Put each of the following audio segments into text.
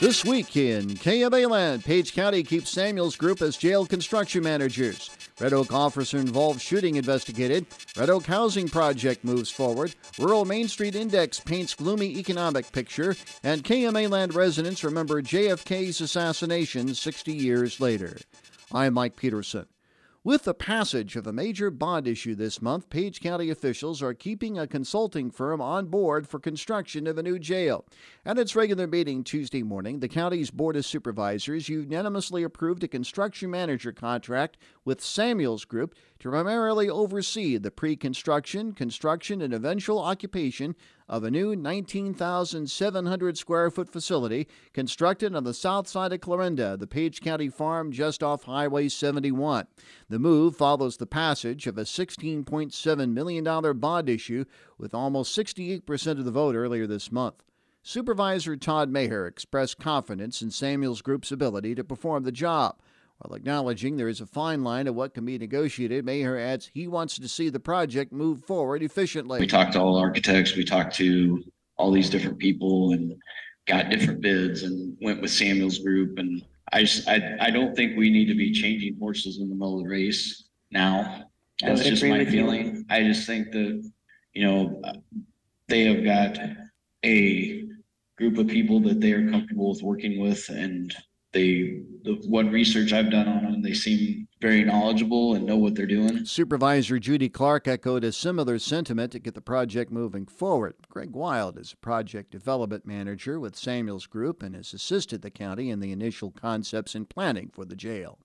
This week in KMA Land, Page County keeps Samuels Group as jail construction managers. Red Oak officer involved shooting investigated. Red Oak housing project moves forward. Rural Main Street Index paints gloomy economic picture. And KMA Land residents remember JFK's assassination 60 years later. I'm Mike Peterson. With the passage of a major bond issue this month, Page County officials are keeping a consulting firm on board for construction of a new jail. At its regular meeting Tuesday morning, the county's Board of Supervisors unanimously approved a construction manager contract with Samuels Group to primarily oversee the pre construction, construction, and eventual occupation of a new 19,700 square foot facility constructed on the south side of Clarinda, the Page County farm just off Highway 71. The move follows the passage of a $16.7 million bond issue with almost 68% of the vote earlier this month. Supervisor Todd Maher expressed confidence in Samuels Group's ability to perform the job. While acknowledging there is a fine line of what can be negotiated, Maher adds he wants to see the project move forward efficiently. We talked to all architects, we talked to all these different people and got different bids and went with Samuel's group. And I just, I, I don't think we need to be changing horses in the middle of the race now. That's just my feeling. I just think that, you know, they have got a group of people that they are comfortable with working with and they the what research I've done on them, they seem very knowledgeable and know what they're doing. Supervisor Judy Clark echoed a similar sentiment to get the project moving forward. Greg Wild is a project development manager with Samuels Group and has assisted the county in the initial concepts and planning for the jail.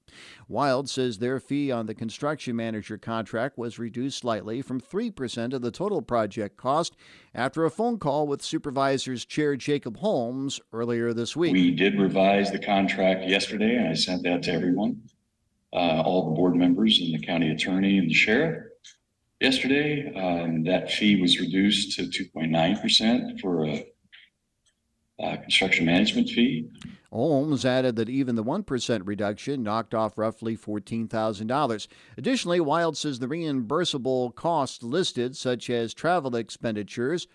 Wild says their fee on the construction manager contract was reduced slightly from 3% of the total project cost after a phone call with Supervisors Chair Jacob Holmes earlier this week. We did revise the contract yesterday, and I sent that to everyone uh, all the board members and the county attorney and the sheriff. Yesterday, um, that fee was reduced to two point nine percent for a, a construction management fee. Holmes added that even the 1% reduction knocked off roughly $14,000. Additionally, Wild says the reimbursable costs listed, such as travel expenditures,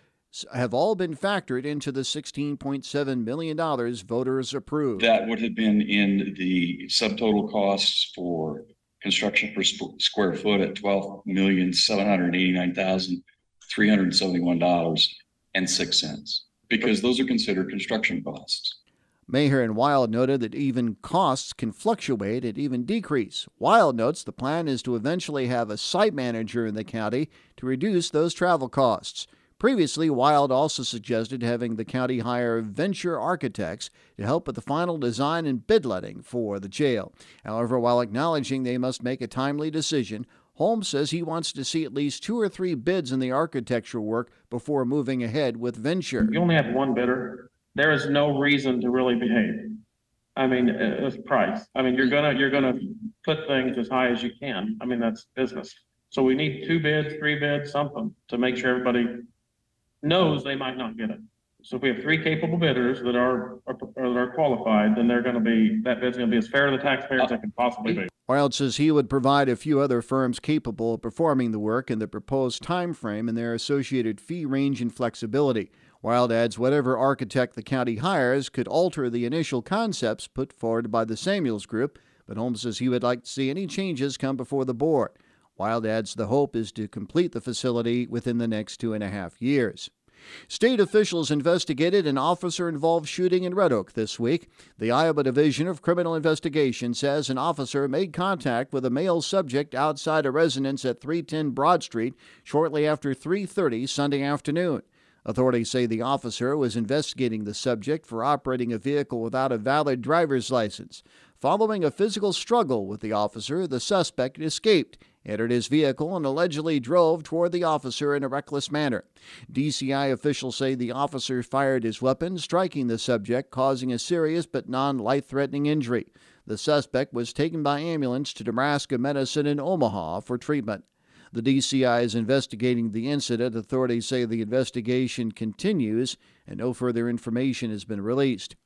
have all been factored into the $16.7 million voters approved. That would have been in the subtotal costs for construction per square foot at twelve million, seven hundred eighty-nine thousand, three hundred seventy-one dollars and six cents. Because those are considered construction costs. Maher and Wild noted that even costs can fluctuate and even decrease. Wild notes the plan is to eventually have a site manager in the county to reduce those travel costs. Previously, Wild also suggested having the county hire venture architects to help with the final design and bid letting for the jail. However, while acknowledging they must make a timely decision, Holmes says he wants to see at least two or three bids in the architectural work before moving ahead with venture. You only have one bidder. There is no reason to really behave. I mean, uh, it's price. I mean, you're gonna, you're gonna put things as high as you can. I mean, that's business. So we need two bids, three bids, something to make sure everybody knows they might not get it. So if we have three capable bidders that are, are, that are qualified, then they're gonna be, that bid's gonna be as fair to the taxpayers as it can possibly be. Wild says he would provide a few other firms capable of performing the work in the proposed time frame and their associated fee range and flexibility. Wild adds whatever architect the county hires could alter the initial concepts put forward by the Samuels Group, but Holmes says he would like to see any changes come before the board. Wild adds the hope is to complete the facility within the next two and a half years. State officials investigated an officer involved shooting in Red Oak this week. The Iowa Division of Criminal Investigation says an officer made contact with a male subject outside a residence at 310 Broad Street shortly after 3:30 Sunday afternoon. Authorities say the officer was investigating the subject for operating a vehicle without a valid driver's license. Following a physical struggle with the officer, the suspect escaped entered his vehicle and allegedly drove toward the officer in a reckless manner. DCI officials say the officer fired his weapon, striking the subject, causing a serious but non life threatening injury. The suspect was taken by ambulance to Nebraska Medicine in Omaha for treatment. The DCI is investigating the incident. Authorities say the investigation continues and no further information has been released.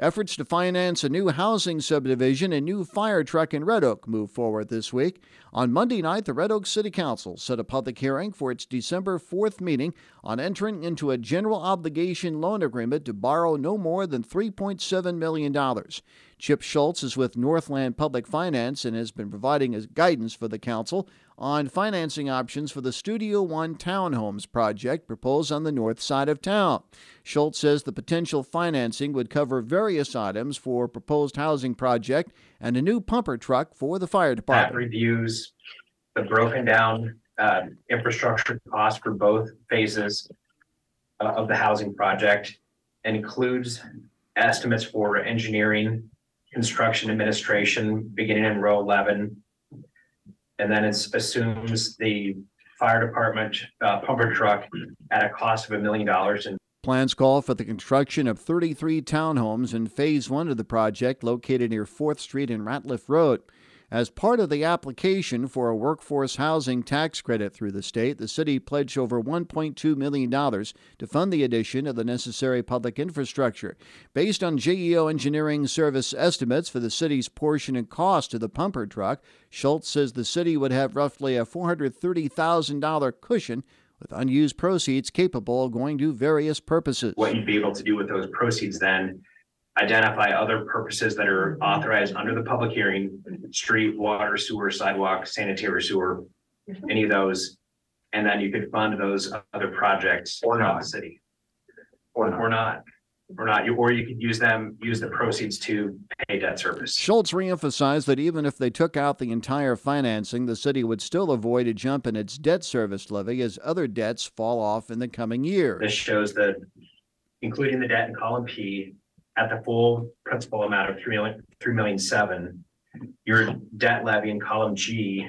Efforts to finance a new housing subdivision and new fire truck in Red Oak move forward this week. On Monday night, the Red Oak City Council set a public hearing for its December 4th meeting on entering into a general obligation loan agreement to borrow no more than $3.7 million. Chip Schultz is with Northland Public Finance and has been providing his guidance for the council on financing options for the Studio One Townhomes project proposed on the north side of town. Schultz says the potential financing would cover various items for proposed housing project and a new pumper truck for the fire department. That reviews the broken down uh, infrastructure cost for both phases uh, of the housing project and includes estimates for engineering, construction administration, beginning in row eleven. And then it assumes the fire department uh, pumper truck at a cost of a million dollars and Plans call for the construction of 33 townhomes in Phase 1 of the project located near 4th Street and Ratliff Road. As part of the application for a workforce housing tax credit through the state, the city pledged over $1.2 million to fund the addition of the necessary public infrastructure. Based on JEO Engineering Service estimates for the city's portion and cost of the pumper truck, Schultz says the city would have roughly a $430,000 cushion with unused proceeds capable of going to various purposes. what you'd be able to do with those proceeds then. Identify other purposes that are authorized under the public hearing, street, water, sewer, sidewalk, sanitary sewer, mhm. any of those. And then you could fund those other projects. Or throughout not. the City. Or, or not, or not, You or you could use them, use the proceeds to pay debt service. Schultz reemphasized that even if they took out the entire financing, the city would still avoid a jump in its debt service levy as other debts fall off in the coming year. This shows that, including the debt in column P, at the full principal amount of three million, three million seven. Your debt levy in column G.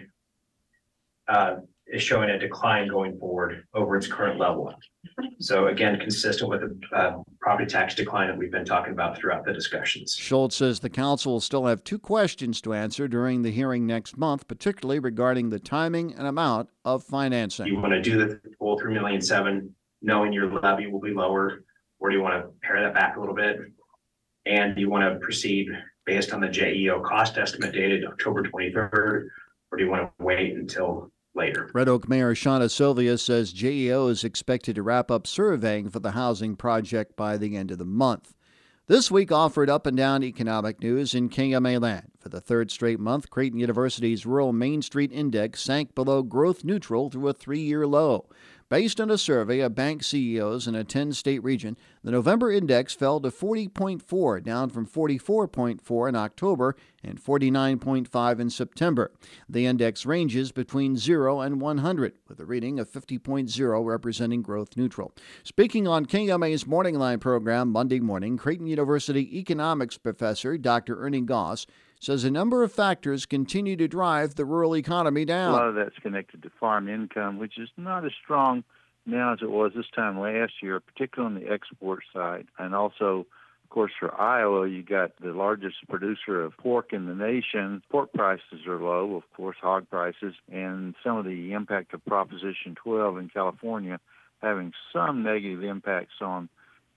Uh, is showing a decline going forward over its current level. So again, consistent with the, uh, property tax decline that we've been talking about throughout the discussions. Schultz says the council will still have two questions to answer during the hearing next month, particularly regarding the timing and amount of Do financing. you want to do the full three million seven, knowing your levy will be lower? Or do you want to pare that back a little bit? And do you want to proceed based on the JEO cost estimate dated October twenty-third? Or do you want to wait until later? Red Oak Mayor Shawna Silvius says JEO is expected to wrap up surveying for the housing project by the end of the month. This week offered up and down economic news in KMA land. For the third straight month, Creighton University's Rural Main Street Index sank below growth neutral to a three year low. Based on a survey of bank CEOs in a 10 state region, the November index fell to 40.4, down from 44.4 in October and 49.5 in September. The index ranges between 0 and 100, with a reading of 50.0 representing growth neutral. Speaking on KMA's Morning Line program Monday morning, Creighton University economics professor Dr. Ernie Goss says a number of factors continue to drive the rural economy down. A lot of that's connected to farm income, which is not as strong now as it was this time last year, particularly on the export side. And also, of course, for Iowa, you got the largest producer of pork in the nation. Pork prices are low, of course, hog prices, and some of the impact of Proposition 12 in California having some negative impacts on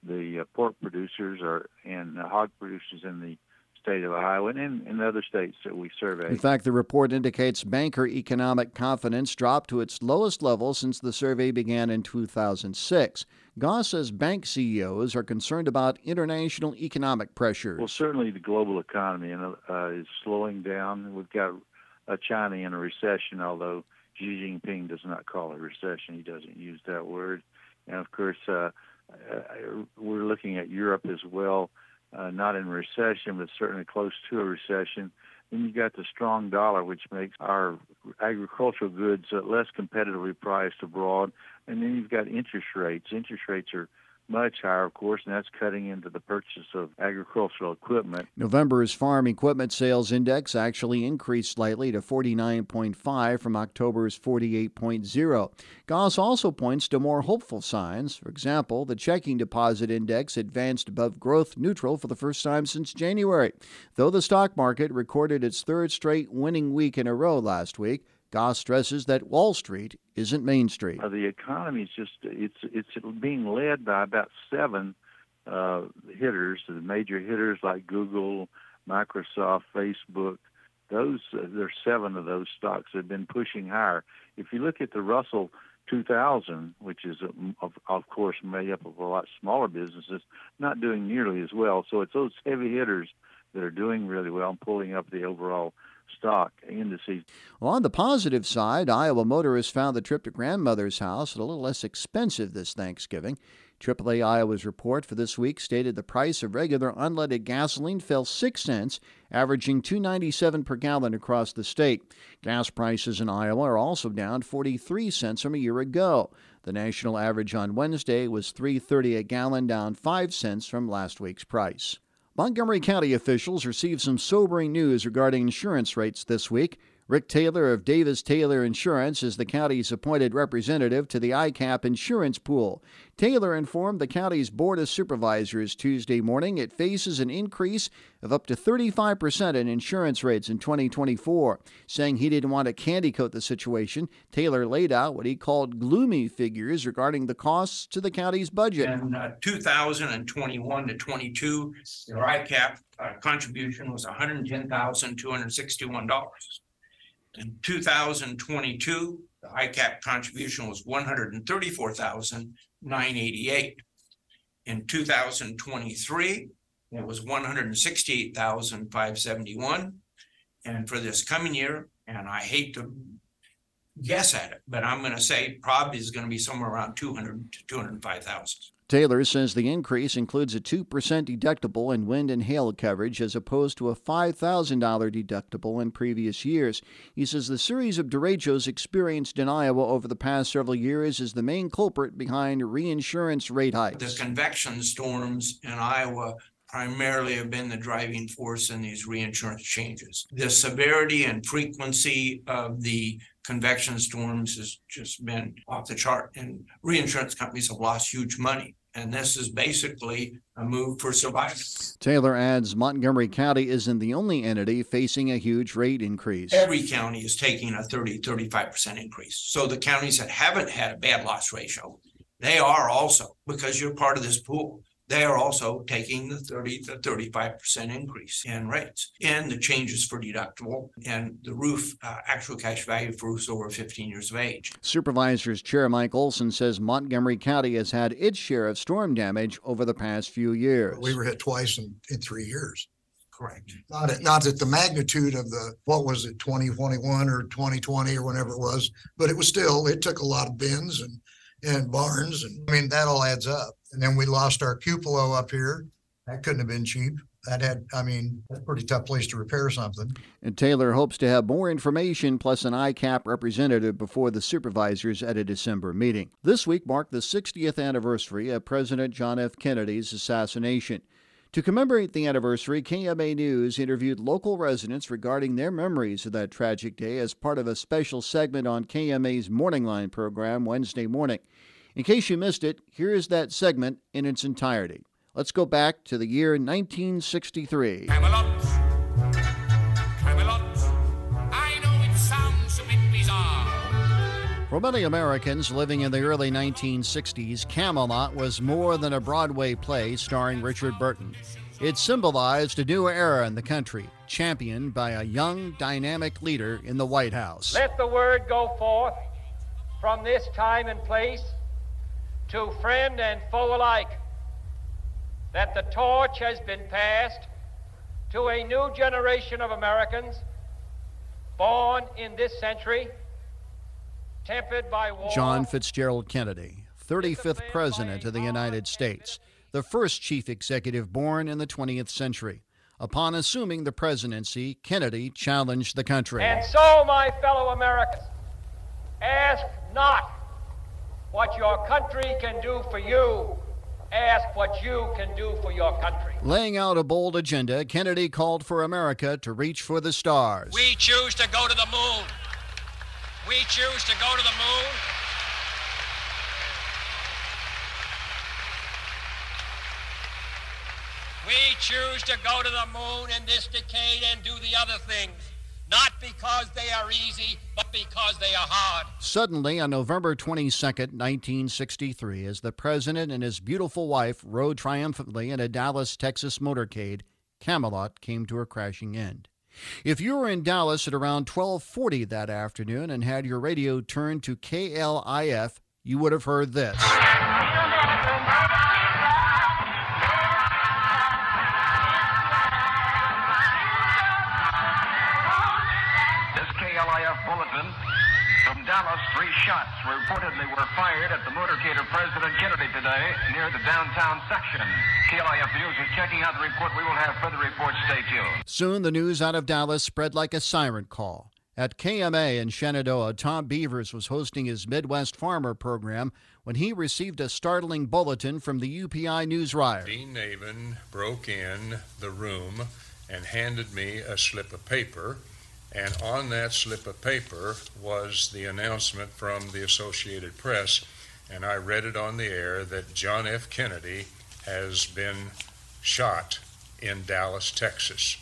the uh, pork producers or and uh, hog producers in the state of Iowa and in, in other states that we survey. In fact, the report indicates banker economic confidence dropped to its lowest level since the survey began in 2006. Goss says bank CEOs are concerned about international economic pressures. Well, certainly the global economy uh, is slowing down. We've got uh, China in a recession, although Xi Jinping does not call it a recession. He doesn't use that word. And of course, uh, uh, we're looking at Europe as well, uh, not in recession, but certainly close to a recession. Then you've got the strong dollar, which makes our agricultural goods uh, less competitively priced abroad. And then you've got interest rates. Interest rates are much higher, of course, and that's cutting into the purchase of agricultural equipment. November's farm equipment sales index actually increased slightly to 49.5 from October's 48.0. Goss also points to more hopeful signs. For example, the checking deposit index advanced above growth neutral for the first time since January. Though the stock market recorded its third straight winning week in a row last week, Goss stresses that Wall Street isn't Main Street. Uh, the economy is just it's it's being led by about seven uh, hitters, the major hitters like Google, Microsoft, Facebook, those uh, there's seven of those stocks that have been pushing higher. If you look at the Russell 2000, which is um, of, of course made up of a lot smaller businesses, not doing nearly as well. So it's those heavy hitters that are doing really well and pulling up the overall stock indices. Well, on the positive side, Iowa motorists found the trip to grandmother's house a little less expensive this Thanksgiving. AAA Iowa's report for this week stated the price of regular unleaded gasoline fell 6 cents, averaging 2.97 per gallon across the state. Gas prices in Iowa are also down 43 cents from a year ago. The national average on Wednesday was 3.30 a gallon, down 5 cents from last week's price. Montgomery County officials received some sobering news regarding insurance rates this week. Rick Taylor of Davis Taylor Insurance is the county's appointed representative to the ICAP insurance pool. Taylor informed the county's Board of Supervisors Tuesday morning it faces an increase of up to 35% in insurance rates in 2024. Saying he didn't want to candy coat the situation, Taylor laid out what he called gloomy figures regarding the costs to the county's budget. In uh, 2021 to 22, the ICAP uh, contribution was $110,261. In 2022, the ICAP contribution was 134,988. In 2023, it was 168,571. And for this coming year, and I hate to guess at it, but I'm going to say probably is going to be somewhere around 200 to 205,000. Taylor says the increase includes a 2% deductible in wind and hail coverage as opposed to a $5,000 deductible in previous years. He says the series of derechos experienced in Iowa over the past several years is the main culprit behind reinsurance rate hikes. The convection storms in Iowa primarily have been the driving force in these reinsurance changes. The severity and frequency of the convection storms has just been off the chart, and reinsurance companies have lost huge money. And this is basically a move for survival. Taylor adds Montgomery County isn't the only entity facing a huge rate increase. Every county is taking a 30, 35% increase. So the counties that haven't had a bad loss ratio, they are also, because you're part of this pool, they are also taking the 30 to 35% increase in rates and the changes for deductible and the roof uh, actual cash value for roofs over 15 years of age. Supervisors Chair Mike Olson says Montgomery County has had its share of storm damage over the past few years. We were hit twice in, in three years. Correct. Not at, not at the magnitude of the, what was it, twenty twenty-one or twenty twenty or whenever it was, but it was still, it took a lot of bins and, and barns and, I mean, that all adds up. And then we lost our cupola up here. That couldn't have been cheap. That had, I mean, that's a pretty tough place to repair something. And Taylor hopes to have more information plus an ICAP representative before the supervisors at a December meeting. This week marked the 60th anniversary of President John F. Kennedy's assassination. To commemorate the anniversary, KMA News interviewed local residents regarding their memories of that tragic day as part of a special segment on KMA's Morning Line program Wednesday morning. In case you missed it, here is that segment in its entirety. Let's go back to the year 1963. Camelot. Camelot. I know it sounds a bit bizarre. For many Americans living in the early 1960s, Camelot was more than a Broadway play starring Richard Burton. It symbolized a new era in the country, championed by a young, dynamic leader in the White House. Let the word go forth from this time and place to friend and foe alike that the torch has been passed to a new generation of Americans born in this century, tempered by war. John Fitzgerald Kennedy, 35th President of the United States, the first chief executive born in the 20th century. Upon assuming the presidency, Kennedy challenged the country. And so, my fellow Americans, ask not what your country can do for you. Ask what you can do for your country. Laying out a bold agenda, Kennedy called for America to reach for the stars. We choose to go to the moon. We choose to go to the moon. We choose to go to the moon in this decade and do the other things not because they are easy, but because they are hard. Suddenly, on November 22, 1963, as the president and his beautiful wife rode triumphantly in a Dallas, Texas motorcade, Camelot came to a crashing end. If you were in Dallas at around 1240 that afternoon and had your radio turned to KLIF, you would have heard this. This Dallas, three shots reportedly were fired at the motorcade of President Kennedy today near the downtown section. KLIF News is checking out the report. We will have further reports. Stay tuned. Soon the news out of Dallas spread like a siren call. At KMA in Shenandoah, Tom Beavers was hosting his Midwest Farmer program when he received a startling bulletin from the UPI news Newswire. Dean Navin broke in the room and handed me a slip of paper. And on that slip of paper was the announcement from the Associated Press. And I read it on the air that John F. Kennedy has been shot in Dallas, Texas.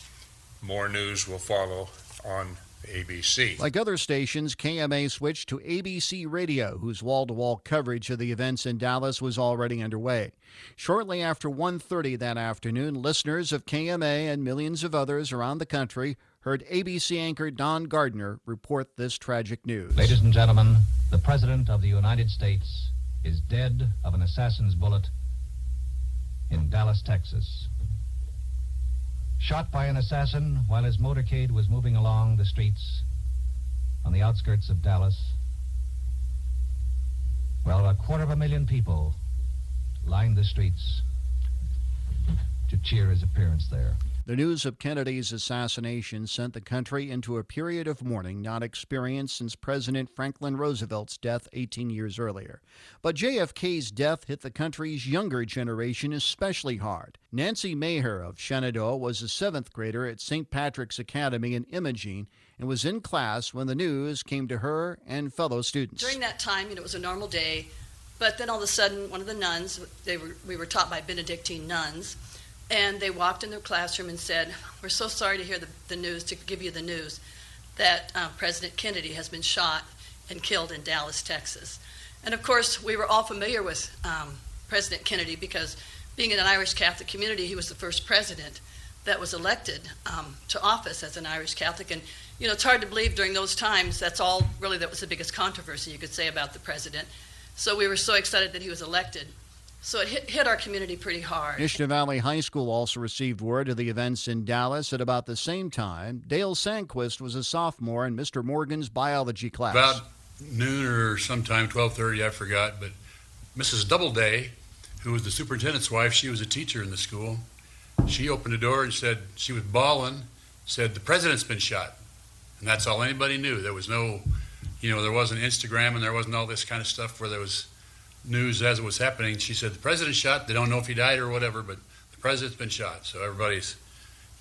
More news will follow on ABC. Like other stations, KMA switched to ABC Radio, whose wall-to-wall coverage of the events in Dallas was already underway. Shortly after 1:30 that afternoon, listeners of KMA and millions of others around the country heard ABC anchor Don Gardiner report this tragic news. Ladies and gentlemen, the President of the United States is dead of an assassin's bullet in Dallas, Texas. Shot by an assassin while his motorcade was moving along the streets on the outskirts of Dallas. Well, a quarter of a million people lined the streets to cheer his appearance there. The news of Kennedy's assassination sent the country into a period of mourning not experienced since President Franklin Roosevelt's death 18 years earlier. But JFK's death hit the country's younger generation especially hard. Nancy Maher of Shenandoah was a seventh grader at St. Patrick's Academy in Imogene and was in class when the news came to her and fellow students. During that time, you know, it was a normal day, but then all of a sudden, one of the nuns, they were, we were taught by Benedictine nuns, and they walked in their classroom and said, We're so sorry to hear the, the news, to give you the news, that uh, President Kennedy has been shot and killed in Dallas, Texas. And of course, we were all familiar with um, President Kennedy because being in an Irish Catholic community, he was the first president that was elected um, to office as an Irish Catholic. And, you know, it's hard to believe during those times that's all really that was the biggest controversy you could say about the president. So we were so excited that he was elected. So it hit, hit our community pretty hard. Nishna Valley High School also received word of the events in Dallas at about the same time. Dale Sandquist was a sophomore in Mr. Morgan's biology class. About noon or sometime, 12:30, I forgot, but Mrs. Doubleday, who was the superintendent's wife, she was a teacher in the school. She opened the door and said she was bawling, said the president's been shot. And that's all anybody knew. There was no, you know, there wasn't Instagram and there wasn't all this kind of stuff where there was news as it was happening. She said the president's shot. They don't know if he died or whatever, but the president's been shot. So everybody's,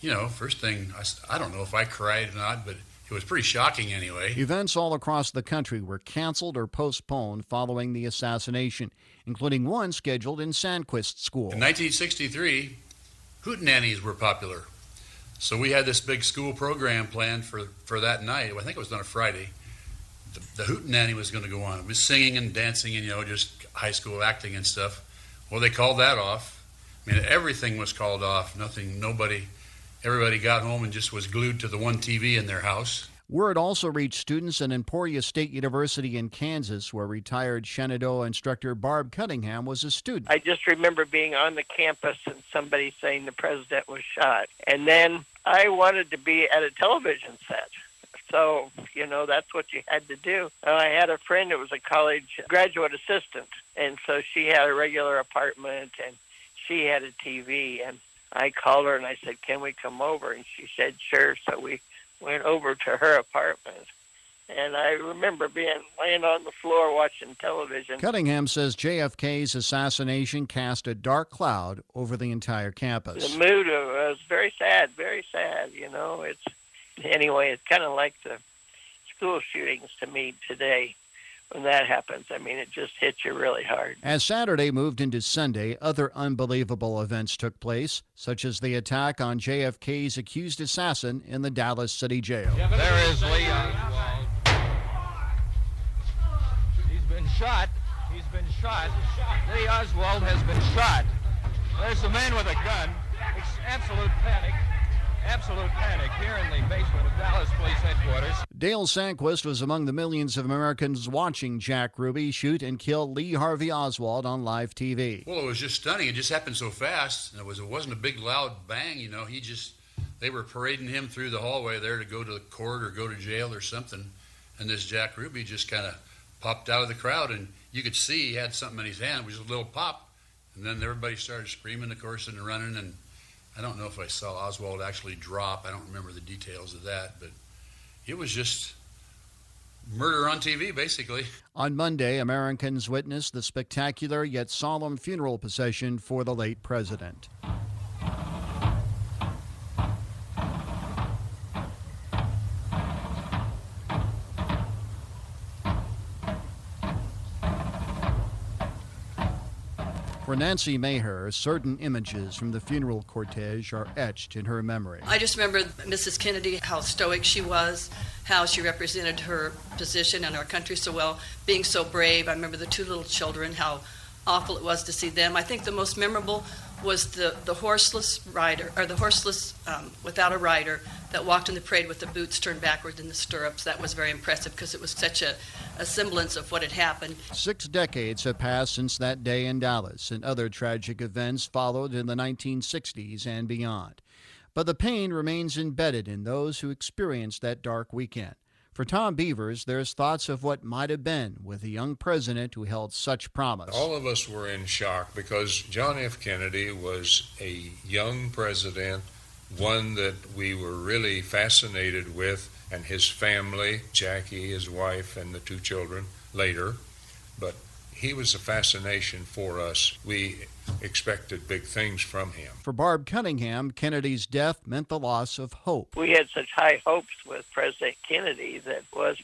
you know, first thing I, I don't know if I cried or not, but it was pretty shocking anyway. Events all across the country were canceled or postponed following the assassination, including one scheduled in Sandquist School. In 1963, hootenannies were popular. So we had this big school program planned for, for that night. I think it was on a Friday. The, the hootenanny was going to go on. It was singing and dancing and, you know, just high school acting and stuff. Well, they called that off. I mean, everything was called off. Nothing, nobody, everybody got home and just was glued to the one TV in their house. Word also reached students at Emporia State University in Kansas, where retired Shenandoah instructor Barb Cunningham was a student. I just remember being on the campus and somebody saying the president was shot. And then I wanted to be at a television set. So, you know, that's what you had to do. Uh, I had a friend that was a college graduate assistant, and so she had a regular apartment and she had a TV. And I called her and I said, Can we come over? And she said, Sure. So we went over to her apartment. And I remember being laying on the floor watching television. Cunningham says JFK's assassination cast a dark cloud over the entire campus. The mood was very sad, very sad. You know, it's anyway. It's kind of like the school shootings to me today, when that happens. I mean, it just hits you really hard. As Saturday moved into Sunday, other unbelievable events took place, such as the attack on JFK's accused assassin in the Dallas City Jail. There is Lee Oswald. He's been shot. He's been shot. Lee Oswald has been shot. There's the man with a gun. It's absolute panic. Absolute panic here in the basement of Dallas Police Headquarters. Dale Sandquist was among the millions of Americans watching Jack Ruby shoot and kill Lee Harvey Oswald on live TV. Well, it was just stunning. It just happened so fast. It was it wasn't a big loud bang. You know, he just they were parading him through the hallway there to go to the court or go to jail or something, and this Jack Ruby just kind of popped out of the crowd, and you could see he had something in his hand. It was a little pop, and then everybody started screaming, of course, and running and I don't know if I saw Oswald actually drop. I don't remember the details of that, but it was just murder on TV, basically. On Monday, Americans witnessed the spectacular yet solemn funeral procession for the late president. Nancy Maher, certain images from the funeral cortege are etched in her memory. I just remember Mrs. Kennedy, how stoic she was, how she represented her position and our country so well, being so brave. I remember the two little children, how awful it was to see them. I think the most memorable was the, the horseless rider, or the horseless um, without a rider that walked in the parade with the boots turned backwards in the stirrups. That was very impressive because it was such a, a semblance of what had happened. Six decades have passed since that day in Dallas, and other tragic events followed in the 1960s and beyond. But the pain remains embedded in those who experienced that dark weekend. For Tom Beavers, there's thoughts of what might have been with a young president who held such promise. All of us were in shock because John F. Kennedy was a young president, one that we were really fascinated with, and his family, Jackie, his wife, and the two children later. But he was a fascination for us. We expected big things from him. For Barb Cunningham, Kennedy's death meant the loss of hope. We had such high hopes with President Kennedy that was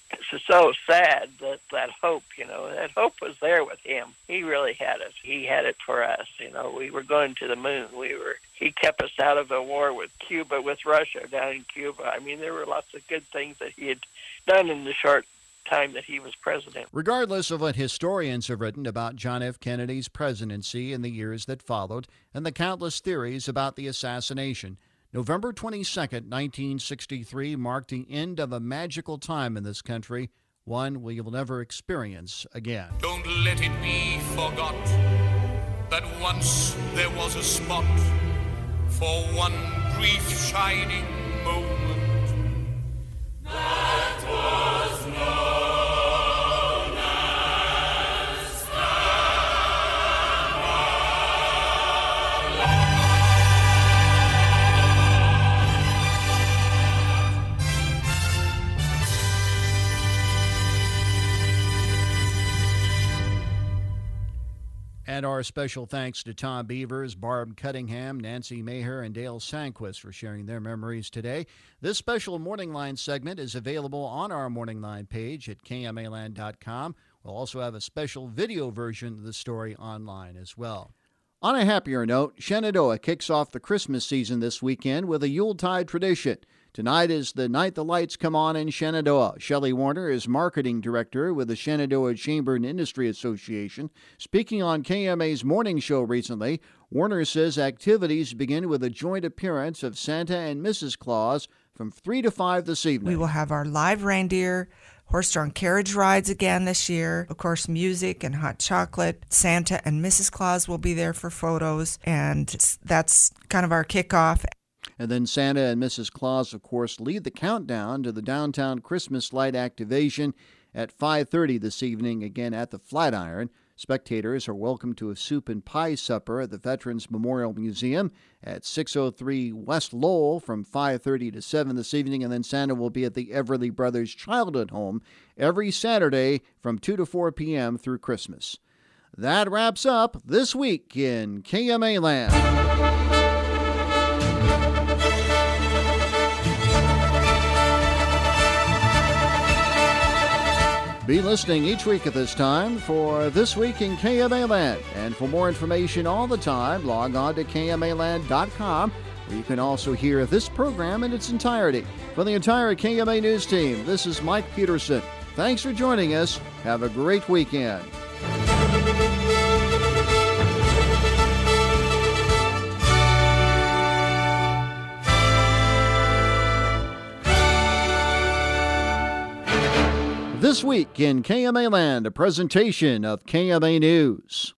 so sad that that hope, you know, that hope was there with him. He really had it. He had it for us. You know, we were going to the moon. We were. He kept us out of a war with Cuba, with Russia down in Cuba. I mean, there were lots of good things that he had done in the short time that he was president. Regardless of what historians have written about John F. Kennedy's presidency in the years that followed and the countless theories about the assassination, November 22, 1963 marked the end of a magical time in this country, one we will never experience again. Don't let it be forgot that once there was a spot for one brief shining And our special thanks to Tom Beavers, Barb Cunningham, Nancy Maher, and Dale Sandquist for sharing their memories today. This special Morning Line segment is available on our Morning Line page at kmaland.com. We'll also have a special video version of the story online as well. On a happier note, Shenandoah kicks off the Christmas season this weekend with a Yuletide tradition. Tonight is the night the lights come on in Shenandoah. Shelley Warner is marketing director with the Shenandoah Chamber and Industry Association. Speaking on KMA's morning show recently, Warner says activities begin with a joint appearance of Santa and Mrs. Claus from 3 to 5 this evening. We will have our live reindeer, horse drawn carriage rides again this year. Of course, music and hot chocolate. Santa and Mrs. Claus will be there for photos, and that's kind of our kickoff. And then Santa and Mrs. Claus, of course, lead the countdown to the downtown Christmas light activation at 5:30 this evening, again at the Flatiron. Spectators are welcome to a soup and pie supper at the Veterans Memorial Museum at 603 West Lowell from 5:30 to 7 this evening, and then Santa will be at the Everly Brothers Childhood Home every Saturday from 2 to 4 p.m. through Christmas. That wraps up this week in KMA Land. Be listening each week at this time for This Week in KMA Land. And for more information all the time, log on to KMAland.com where you can also hear this program in its entirety. For the entire KMA News team, this is Mike Peterson. Thanks for joining us. Have a great weekend. This week in KMA Land, a presentation of KMA News.